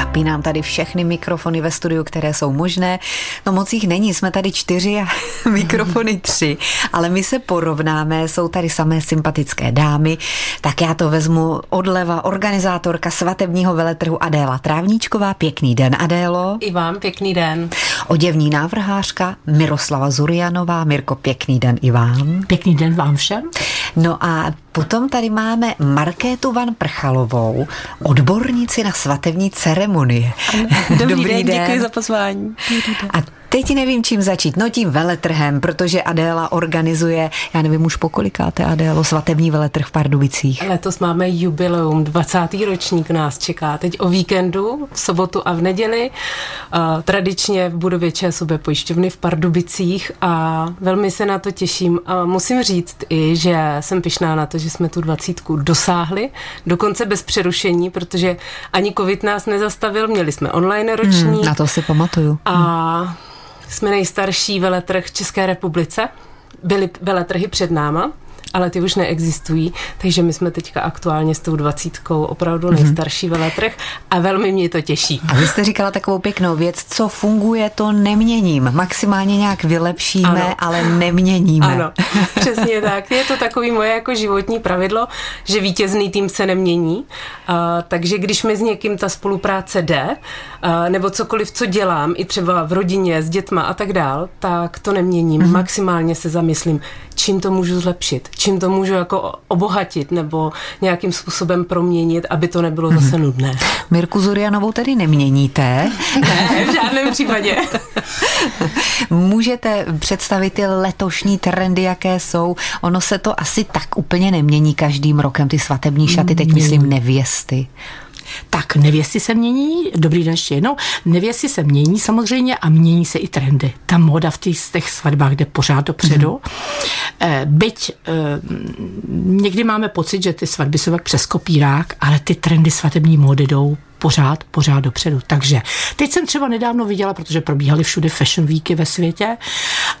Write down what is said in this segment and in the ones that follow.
zapínám tady všechny mikrofony ve studiu, které jsou možné. No moc jich není, jsme tady čtyři a mikrofony tři, ale my se porovnáme, jsou tady samé sympatické dámy, tak já to vezmu odleva organizátorka svatebního veletrhu Adéla Trávníčková. Pěkný den, Adélo. I vám pěkný den. Oděvní návrhářka Miroslava Zurianová. Mirko, pěkný den i vám. Pěkný den vám všem. No a potom tady máme Markétu Van Prchalovou, odbornici na svatební ceremonie. Dobrý, Dobrý den, den, děkuji za pozvání. A Teď nevím, čím začít. No tím veletrhem, protože Adéla organizuje, já nevím už pokolikáte Adélo, svatební veletrh v Pardubicích. Letos máme jubileum, 20. ročník nás čeká. Teď o víkendu, v sobotu a v neděli. Tradičně v budově ČSOB pojišťovny v Pardubicích a velmi se na to těším. A musím říct i, že jsem pišná na to, že jsme tu dvacítku dosáhli, dokonce bez přerušení, protože ani covid nás nezastavil, měli jsme online ročník. Hmm, na to si pamatuju. A jsme nejstarší veletrh České republice. Byly veletrhy před náma, ale ty už neexistují, takže my jsme teďka aktuálně s tou dvacítkou opravdu mm-hmm. nejstarší veletrh a velmi mě to těší. A vy jste říkala takovou pěknou věc, co funguje, to neměním. Maximálně nějak vylepšíme, ano. ale neměníme. Ano, přesně tak. Je to takový moje jako životní pravidlo, že vítězný tým se nemění, uh, takže když mi s někým ta spolupráce jde, uh, nebo cokoliv, co dělám, i třeba v rodině, s dětma a tak dál, tak to neměním. Mm-hmm. Maximálně se zamyslím, čím to můžu zlepšit, čím to můžu jako obohatit nebo nějakým způsobem proměnit, aby to nebylo zase mm-hmm. nudné. Mirku Zurianovou tedy neměníte? Ne, v žádném případě. Můžete představit ty letošní trendy, jaké jsou? Ono se to asi tak úplně nemění každým rokem, ty svatební šaty, teď myslím nevěsty. Tak nevěsty se mění, dobrý den ještě jednou, nevěsty se mění samozřejmě a mění se i trendy. Ta moda v těch, těch svatbách jde pořád dopředu. Mm. Byť eh, někdy máme pocit, že ty svatby jsou jak přes kopírák, ale ty trendy svatební módy jdou pořád, pořád dopředu. Takže teď jsem třeba nedávno viděla, protože probíhaly všude fashion weeky ve světě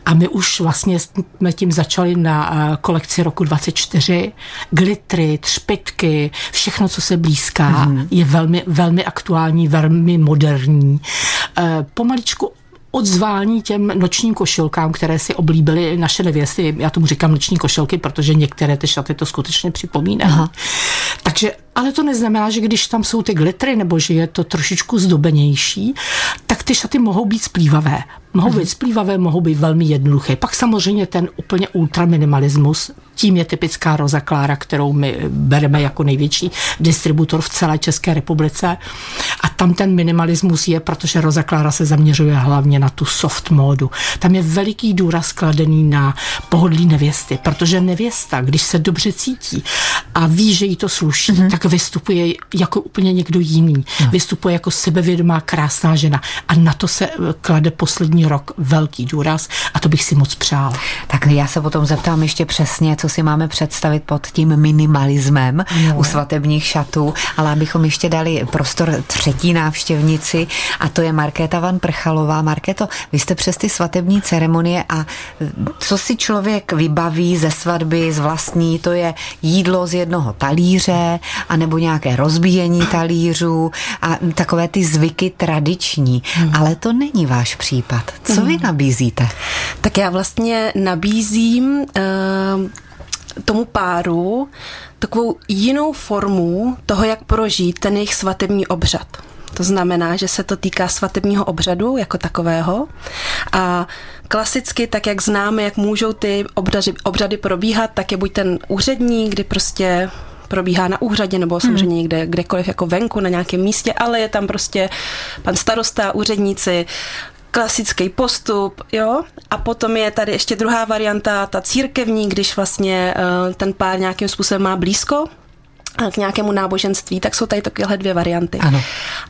a my už vlastně jsme tím začali na eh, kolekci roku 24. Glitry, třpitky, všechno, co se blízká, mm-hmm. je velmi, velmi aktuální, velmi moderní. Eh, pomaličku odzvání těm nočním košilkám, které si oblíbily naše nevěsty. Já tomu říkám noční košilky, protože některé ty šaty to skutečně připomínají. Takže ale to neznamená, že když tam jsou ty glitry nebo že je to trošičku zdobenější, tak ty šaty mohou být splývavé. Mohou být splývavé, mohou být velmi jednoduché. Pak samozřejmě ten úplně ultraminimalismus, tím je typická Roza Klára, kterou my bereme jako největší distributor v celé České republice. A tam ten minimalismus je, protože Roza Klára se zaměřuje hlavně na tu soft módu. Tam je veliký důraz kladený na pohodlí nevěsty, protože nevěsta, když se dobře cítí a ví, že jí to sluší, mm-hmm. tak vystupuje jako úplně někdo jiný. No. Vystupuje jako sebevědomá, krásná žena. A na to se klade poslední rok velký důraz a to bych si moc přál. Tak já se potom zeptám ještě přesně, co si máme představit pod tím minimalismem no. u svatebních šatů, ale abychom ještě dali prostor třetí návštěvnici a to je Markéta Van Prchalová. Markéto, vy jste přes ty svatební ceremonie a co si člověk vybaví ze svatby, z vlastní, to je jídlo z jednoho talíře, anebo nějaké rozbíjení talířů a takové ty zvyky tradiční. Hmm. Ale to není váš případ. Co vy hmm. nabízíte? Tak já vlastně nabízím uh, tomu páru takovou jinou formu toho, jak prožít ten jejich svatební obřad. To znamená, že se to týká svatebního obřadu jako takového a klasicky, tak jak známe, jak můžou ty obřady, obřady probíhat, tak je buď ten úřední, kdy prostě probíhá na úřadě nebo hmm. samozřejmě někde, kdekoliv jako venku na nějakém místě, ale je tam prostě pan starosta, úředníci, klasický postup, jo. A potom je tady ještě druhá varianta, ta církevní, když vlastně uh, ten pár nějakým způsobem má blízko k nějakému náboženství, tak jsou tady takovéhle dvě varianty. Ano.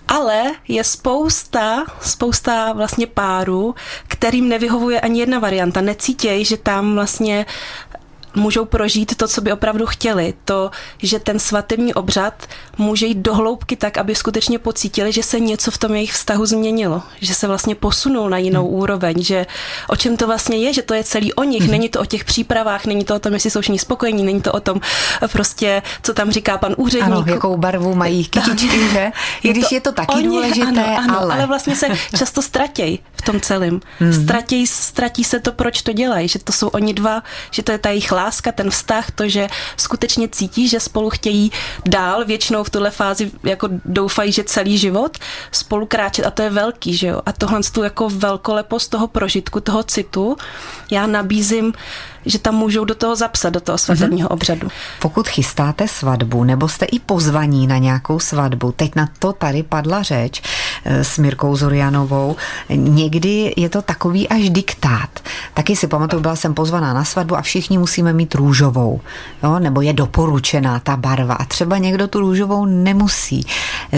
Ale je spousta, spousta vlastně párů, kterým nevyhovuje ani jedna varianta. Necítěj, že tam vlastně můžou prožít to, co by opravdu chtěli. To, že ten svatební obřad může jít do hloubky tak, aby skutečně pocítili, že se něco v tom jejich vztahu změnilo, že se vlastně posunul na jinou hmm. úroveň, že o čem to vlastně je, že to je celý o nich, hmm. není to o těch přípravách, není to o tom, jestli jsou všichni spokojení, není to o tom prostě, co tam říká pan úředník. Ano, jakou barvu mají kytičky, že? I když je to, je to taky důležité, ano, ano, ale... ale vlastně se často ztratějí v tom celém. Hmm. Ztratí se to, proč to dělají, že to jsou oni dva, že to je ta jejich láska, ten vztah, to, že skutečně cítí, že spolu chtějí dál, většinou v tuhle fázi jako doufají, že celý život spolu kráčet a to je velký, že jo. A tohle tu jako velkolepost toho prožitku, toho citu, já nabízím že tam můžou do toho zapsat, do toho svatebního mm-hmm. obřadu. Pokud chystáte svatbu, nebo jste i pozvaní na nějakou svatbu, teď na to tady padla řeč s Mirkou Zorianovou, někdy je to takový až diktát. Taky si pamatuju, byla jsem pozvaná na svatbu a všichni musíme mít růžovou, jo? nebo je doporučená ta barva a třeba někdo tu růžovou nemusí.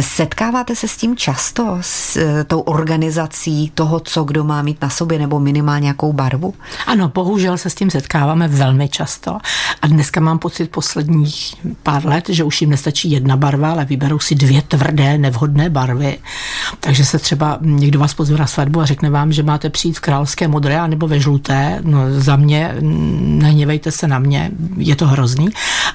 Setkáváte se s tím často, s eh, tou organizací toho, co kdo má mít na sobě, nebo minimálně nějakou barvu? Ano, bohužel se s tím setkáváme velmi často. A dneska mám pocit posledních pár let, že už jim nestačí jedna barva, ale vyberou si dvě tvrdé, nevhodné barvy. Takže se třeba někdo vás pozve na svatbu a řekne vám, že máte přijít v královské modré nebo ve žluté. No za mě, nehněvejte se na mě, je to hrozný.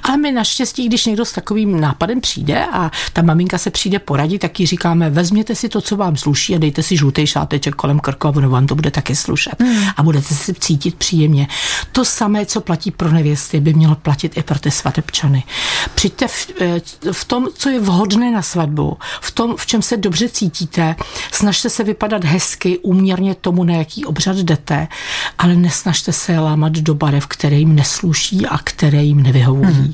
Ale my naštěstí, když někdo s takovým nápadem přijde a ta maminka se přijde poradit, tak jí říkáme, vezměte si to, co vám sluší a dejte si žlutý šáteček kolem krku a ono vám to bude taky slušet. Hmm. A budete se cítit příjemně. To samé, co platí pro nevěsty, by mělo platit i pro ty svatebčany. Přijďte v, eh, v tom, co je vhodné na svatbu, v tom, v čem se dobře cítíte, snažte se vypadat hezky, úměrně tomu, na jaký obřad jdete, ale nesnažte se lámat do barev, které jim nesluší a které jim nevyhovují. Hmm.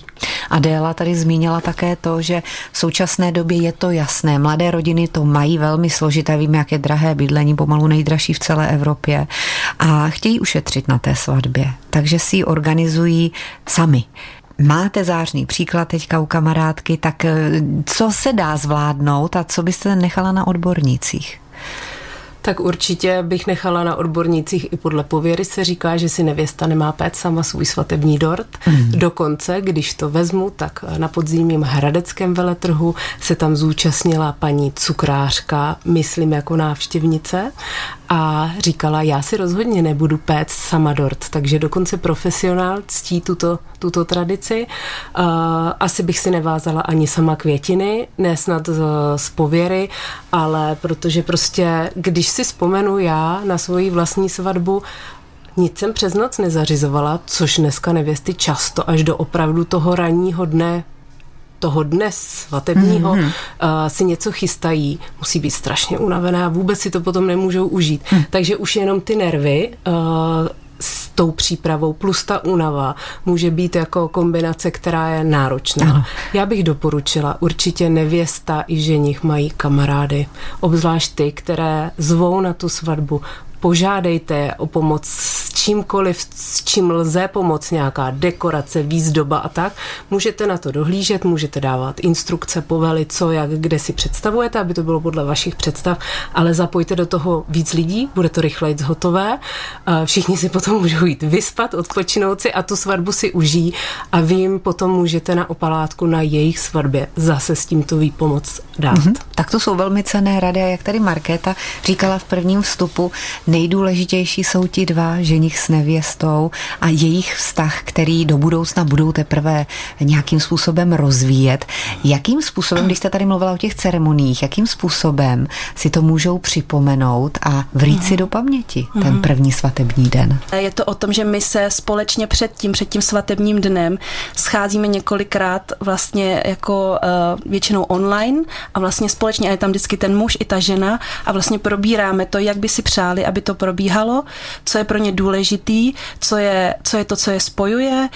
Adéla tady zmínila také to, že v současné době je to jasné. Mladé rodiny to mají velmi složité, víme, jak je drahé bydlení, pomalu nejdražší v celé Evropě a chtějí ušetřit na té svatbě takže si ji organizují sami. Máte zářný příklad teďka u kamarádky, tak eh, co se dá zvládnout a co byste nechala na odbornících? Tak určitě bych nechala na odbornících i podle pověry se říká, že si nevěsta nemá pét sama svůj svatební dort. Mm. Dokonce, když to vezmu, tak na podzimním hradeckém veletrhu se tam zúčastnila paní cukrářka, myslím jako návštěvnice a říkala, já si rozhodně nebudu péct sama dort, takže dokonce profesionál ctí tuto, tuto tradici. Uh, asi bych si nevázala ani sama květiny, ne snad z, z pověry, ale protože prostě, když si vzpomenu já na svoji vlastní svatbu, nic jsem přes noc nezařizovala, což dneska nevěsty často až do opravdu toho ranního dne toho dne svatebního mm-hmm. uh, si něco chystají, musí být strašně unavená, vůbec si to potom nemůžou užít. Mm. Takže už jenom ty nervy uh, s tou přípravou plus ta únava může být jako kombinace, která je náročná. Ano. Já bych doporučila, určitě nevěsta i ženich mají kamarády, obzvlášť ty, které zvou na tu svatbu, požádejte o pomoc s čímkoliv, s čím lze pomoct, nějaká dekorace, výzdoba a tak. Můžete na to dohlížet, můžete dávat instrukce, povely, co, jak, kde si představujete, aby to bylo podle vašich představ, ale zapojte do toho víc lidí, bude to rychleji zhotové. Všichni si potom můžou jít vyspat, odpočinout si a tu svatbu si užijí a vy jim potom můžete na opalátku na jejich svatbě zase s tímto výpomoc dát. Mm-hmm. Tak to jsou velmi cené rady a jak tady Markéta říkala v prvním vstupu, nejdůležitější jsou ti dva, ženich s nevěstou a jejich vztah, který do budoucna budou teprve nějakým způsobem rozvíjet. Jakým způsobem, když jste tady mluvila o těch ceremoniích, jakým způsobem si to můžou připomenout a vrít si do paměti ten první svatební den? Je to o tom, že my se společně před tím, před tím svatebním dnem scházíme několikrát vlastně jako uh, většinou online a vlastně společně a je tam vždycky ten muž i ta žena a vlastně probíráme to, jak by si přáli, aby to probíhalo, co je pro ně důležitý, co je, co je to, co je spojuje.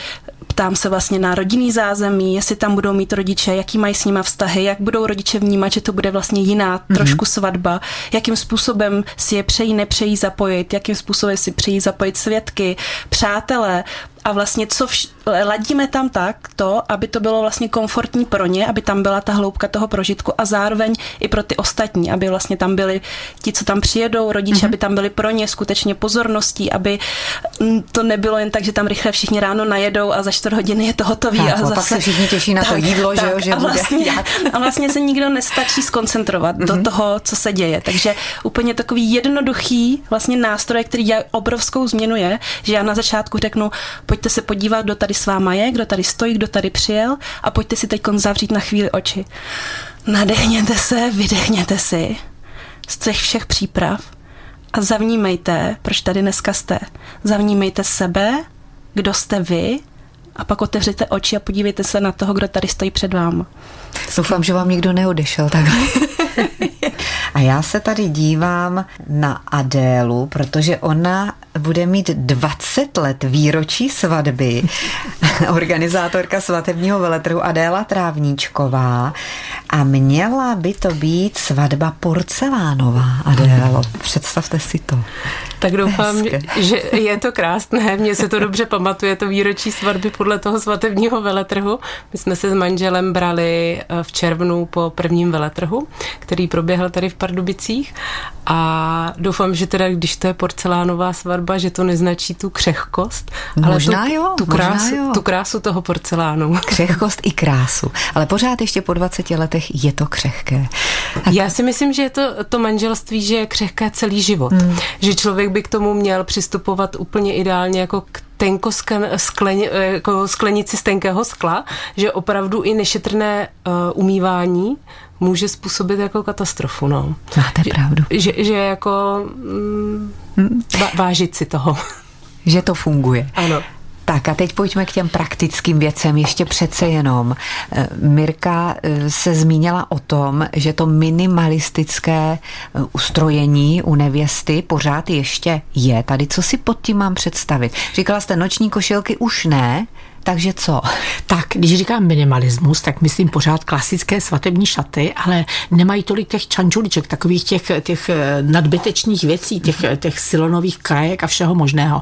Ptám se vlastně na rodinný zázemí, jestli tam budou mít rodiče, jaký mají s nima vztahy, jak budou rodiče vnímat, že to bude vlastně jiná mm-hmm. trošku svatba, jakým způsobem si je přejí, nepřejí zapojit, jakým způsobem si přejí zapojit svědky, přátelé, a vlastně co vš- ladíme tam tak to, aby to bylo vlastně komfortní pro ně, aby tam byla ta hloubka toho prožitku a zároveň i pro ty ostatní, aby vlastně tam byli ti, co tam přijedou, rodiče, mm-hmm. aby tam byli pro ně skutečně pozorností, aby to nebylo jen tak, že tam rychle všichni ráno najedou a za čtvrt hodiny je to hotový. Tak, a zase, pak se všichni těší na tak, to jídlo, tak, že jo, že a vlastně, bude. A vlastně se nikdo nestačí skoncentrovat mm-hmm. do mhm. toho, co se děje. Takže úplně takový jednoduchý vlastně nástroj, který dělá obrovskou změnu je, že já na začátku řeknu, pojďte se podívat, kdo tady s váma je, kdo tady stojí, kdo tady přijel a pojďte si teď zavřít na chvíli oči. Nadechněte se, vydechněte si z těch všech příprav a zavnímejte, proč tady dneska jste. Zavnímejte sebe, kdo jste vy a pak otevřete oči a podívejte se na toho, kdo tady stojí před vámi. Doufám, že vám nikdo neodešel takhle. A já se tady dívám na Adélu, protože ona bude mít 20 let výročí svatby. Organizátorka svatebního veletrhu Adéla Trávníčková. A měla by to být svatba porcelánová, Adélo. Představte si to. Tak doufám, že je to krásné. Mně se to dobře pamatuje, to výročí svatby podle toho svatebního veletrhu. My jsme se s manželem brali eh, v červnu po prvním veletrhu, který proběhl tady v Pardubicích a doufám, že teda, když to je porcelánová svatba, že to neznačí tu křehkost, možná ale tu, jo, tu, krásu, jo. tu krásu toho porcelánu. Křehkost i krásu, ale pořád ještě po 20 letech je to křehké. Tak... Já si myslím, že je to, to manželství, že je křehké celý život. Hmm. Že člověk by k tomu měl přistupovat úplně ideálně jako k tenko sklen, jako sklenici z tenkého skla, že opravdu i nešetrné uh, umývání může způsobit jako katastrofu. No. Máte že, pravdu. Že, že jako mm, vážit si toho. Že to funguje. Ano. Tak a teď pojďme k těm praktickým věcem. Ještě přece jenom. Eh, Mirka eh, se zmínila o tom, že to minimalistické eh, ustrojení u nevěsty pořád ještě je. Tady co si pod tím mám představit? Říkala jste, noční košilky už ne, takže co? Tak, když říkám minimalismus, tak myslím pořád klasické svatební šaty, ale nemají tolik těch čančuliček, takových těch, těch nadbytečných věcí, těch, těch silonových krajek a všeho možného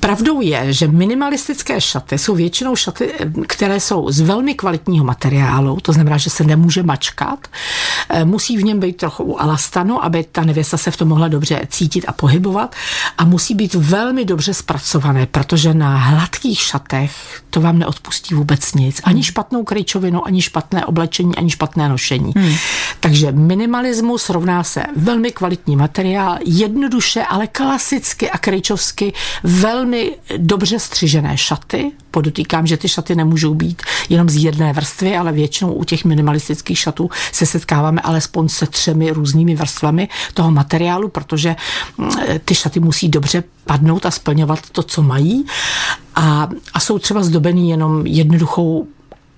Pravdou je, že minimalistické šaty jsou většinou šaty, které jsou z velmi kvalitního materiálu, to znamená, že se nemůže mačkat. Eh, musí v něm být trochu alastanu, aby ta nevěsta se v tom mohla dobře cítit a pohybovat. A musí být velmi dobře zpracované, protože na hladkých šatech to vám neodpustí vůbec nic. Ani špatnou kryčovinu, ani špatné oblečení, ani špatné nošení. Hmm. Takže minimalismus rovná se velmi kvalitní materiál, jednoduše, ale klasicky a kryčovsky velmi velmi dobře střižené šaty. Podotýkám, že ty šaty nemůžou být jenom z jedné vrstvy, ale většinou u těch minimalistických šatů se setkáváme alespoň se třemi různými vrstvami toho materiálu, protože mm, ty šaty musí dobře padnout a splňovat to, co mají. A, a jsou třeba zdobený jenom jednoduchou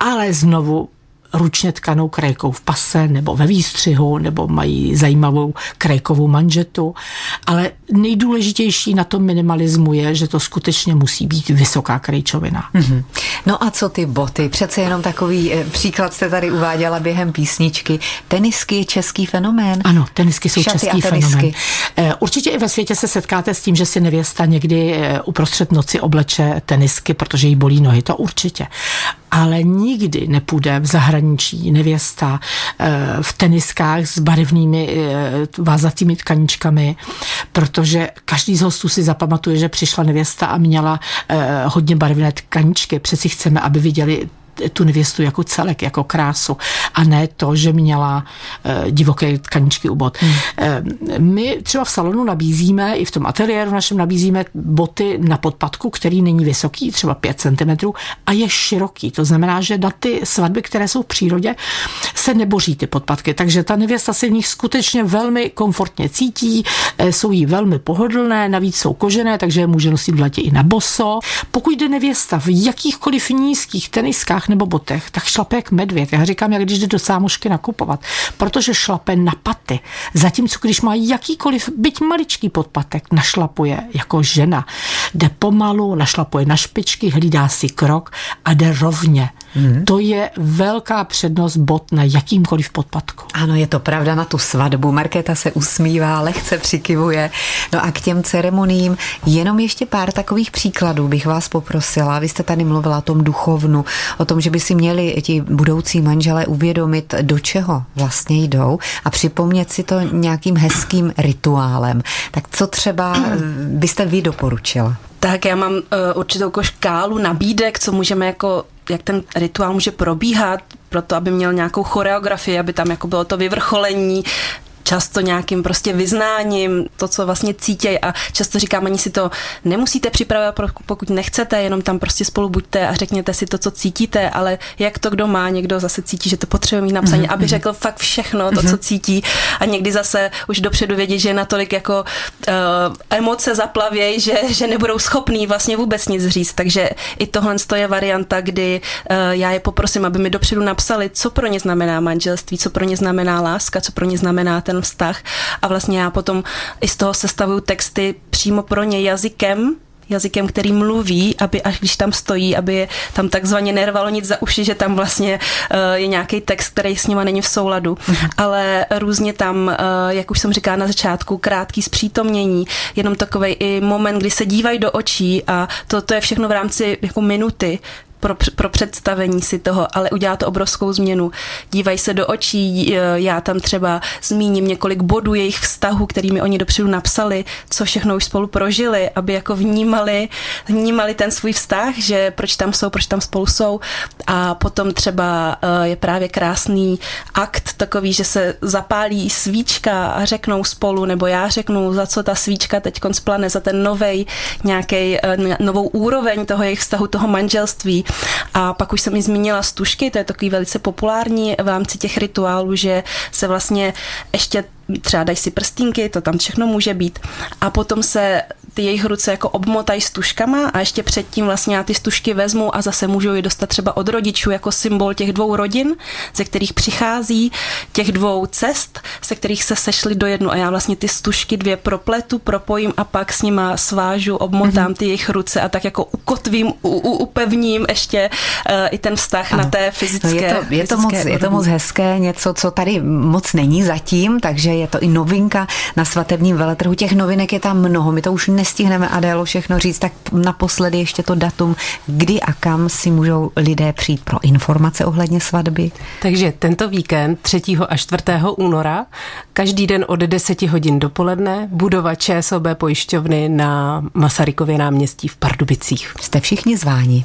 ale znovu ručně tkanou krajkou v pase nebo ve výstřihu, nebo mají zajímavou krajkovou manžetu. Ale nejdůležitější na tom minimalismu je, že to skutečně musí být vysoká krajčovina. Mm-hmm. No a co ty boty? Přece jenom takový eh, příklad jste tady uváděla během písničky. Tenisky je český fenomén. Ano, tenisky jsou Šaty český fenomén. Eh, určitě i ve světě se setkáte s tím, že si nevěsta někdy eh, uprostřed noci obleče tenisky, protože jí bolí nohy. To určitě ale nikdy nepůjde v zahraničí nevěsta eh, v teniskách s barevnými eh, vázatými tkaničkami, protože každý z hostů si zapamatuje, že přišla nevěsta a měla eh, hodně barevné tkaničky. Přeci chceme, aby viděli tu nevěstu jako celek, jako krásu a ne to, že měla uh, divoké tkaničky u bot. Hmm. Uh, my třeba v salonu nabízíme, i v tom ateliéru našem nabízíme boty na podpadku, který není vysoký, třeba 5 cm a je široký. To znamená, že na ty svatby, které jsou v přírodě, se neboří ty podpadky, takže ta nevěsta se v nich skutečně velmi komfortně cítí, eh, jsou jí velmi pohodlné, navíc jsou kožené, takže je může nosit v letě i na boso. Pokud jde nevěsta v jakýchkoliv nízkých teniskách nebo botech, tak šlape jak medvěd. Já říkám, jak když jde do sámošky nakupovat, protože šlape na paty. Zatímco když má jakýkoliv, byť maličký podpatek, našlapuje jako žena. Jde pomalu, našlapuje na špičky, hlídá si krok a jde rovně Hmm. To je velká přednost bod na jakýmkoliv podpadku. Ano, je to pravda na tu svatbu. Markéta se usmívá, lehce přikivuje. No a k těm ceremoniím jenom ještě pár takových příkladů bych vás poprosila. Vy jste tady mluvila o tom duchovnu, o tom, že by si měli ti budoucí manželé uvědomit, do čeho vlastně jdou a připomnět si to nějakým hezkým rituálem. Tak co třeba byste vy doporučila? Tak já mám uh, určitou jako škálu nabídek, co můžeme jako jak ten rituál může probíhat, proto aby měl nějakou choreografii, aby tam jako bylo to vyvrcholení, často nějakým prostě vyznáním, to, co vlastně cítějí a často říkám, ani si to nemusíte připravovat, pokud nechcete, jenom tam prostě spolu buďte a řekněte si to, co cítíte, ale jak to kdo má, někdo zase cítí, že to potřebuje mít napsané, mm-hmm. aby řekl fakt všechno, to, co mhm. cítí a někdy zase už dopředu vědět, že je natolik jako uh, emoce zaplavějí, že, že nebudou schopní vlastně vůbec nic říct, takže i tohle je varianta, kdy uh, já je poprosím, aby mi dopředu napsali, co pro ně znamená manželství, co pro ně znamená láska, co pro ně znamená ten vztah a vlastně já potom i z toho sestavuju texty přímo pro ně jazykem, jazykem, který mluví, aby až když tam stojí, aby je tam takzvaně nervalo nic za uši, že tam vlastně uh, je nějaký text, který s nima není v souladu. Mm-hmm. Ale různě tam, uh, jak už jsem říkala na začátku, krátký zpřítomnění, jenom takový i moment, kdy se dívají do očí a to, to je všechno v rámci jako minuty, pro, pro představení si toho, ale udělá to obrovskou změnu. Dívají se do očí, já tam třeba zmíním několik bodů jejich vztahu, kterými oni dopředu napsali, co všechno už spolu prožili, aby jako vnímali, vnímali ten svůj vztah, že proč tam jsou, proč tam spolu jsou a potom třeba eh, je právě krásný akt takový, že se zapálí svíčka a řeknou spolu, nebo já řeknu, za co ta svíčka teď splane, za ten novej nějaký eh, novou úroveň toho jejich vztahu, toho manželství a pak už jsem mi zmínila stužky, to je takový velice populární v rámci těch rituálů, že se vlastně ještě třeba dají si prstínky, to tam všechno může být. A potom se ty jejich ruce jako obmotají stužkama a ještě předtím vlastně já ty stužky vezmu a zase můžu je dostat třeba od rodičů jako symbol těch dvou rodin, ze kterých přichází, těch dvou cest, se kterých se sešly do jednu a já vlastně ty stužky dvě propletu, propojím a pak s nima svážu, obmotám mm-hmm. ty jejich ruce a tak jako ukotvím, u, u, upevním ještě uh, i ten vztah ano. na té fyzické no je, to, je, to moc, je to moc hezké, něco, co tady moc není zatím, takže je to i novinka na svatebním veletrhu. Těch novinek je tam mnoho, my to už nestihneme Adélo všechno říct, tak naposledy ještě to datum, kdy a kam si můžou lidé přijít pro informace ohledně svatby. Takže tento víkend 3. a 4. února, každý den od 10 hodin dopoledne, budova ČSOB pojišťovny na Masarykově náměstí v Pardubicích. Jste všichni zváni.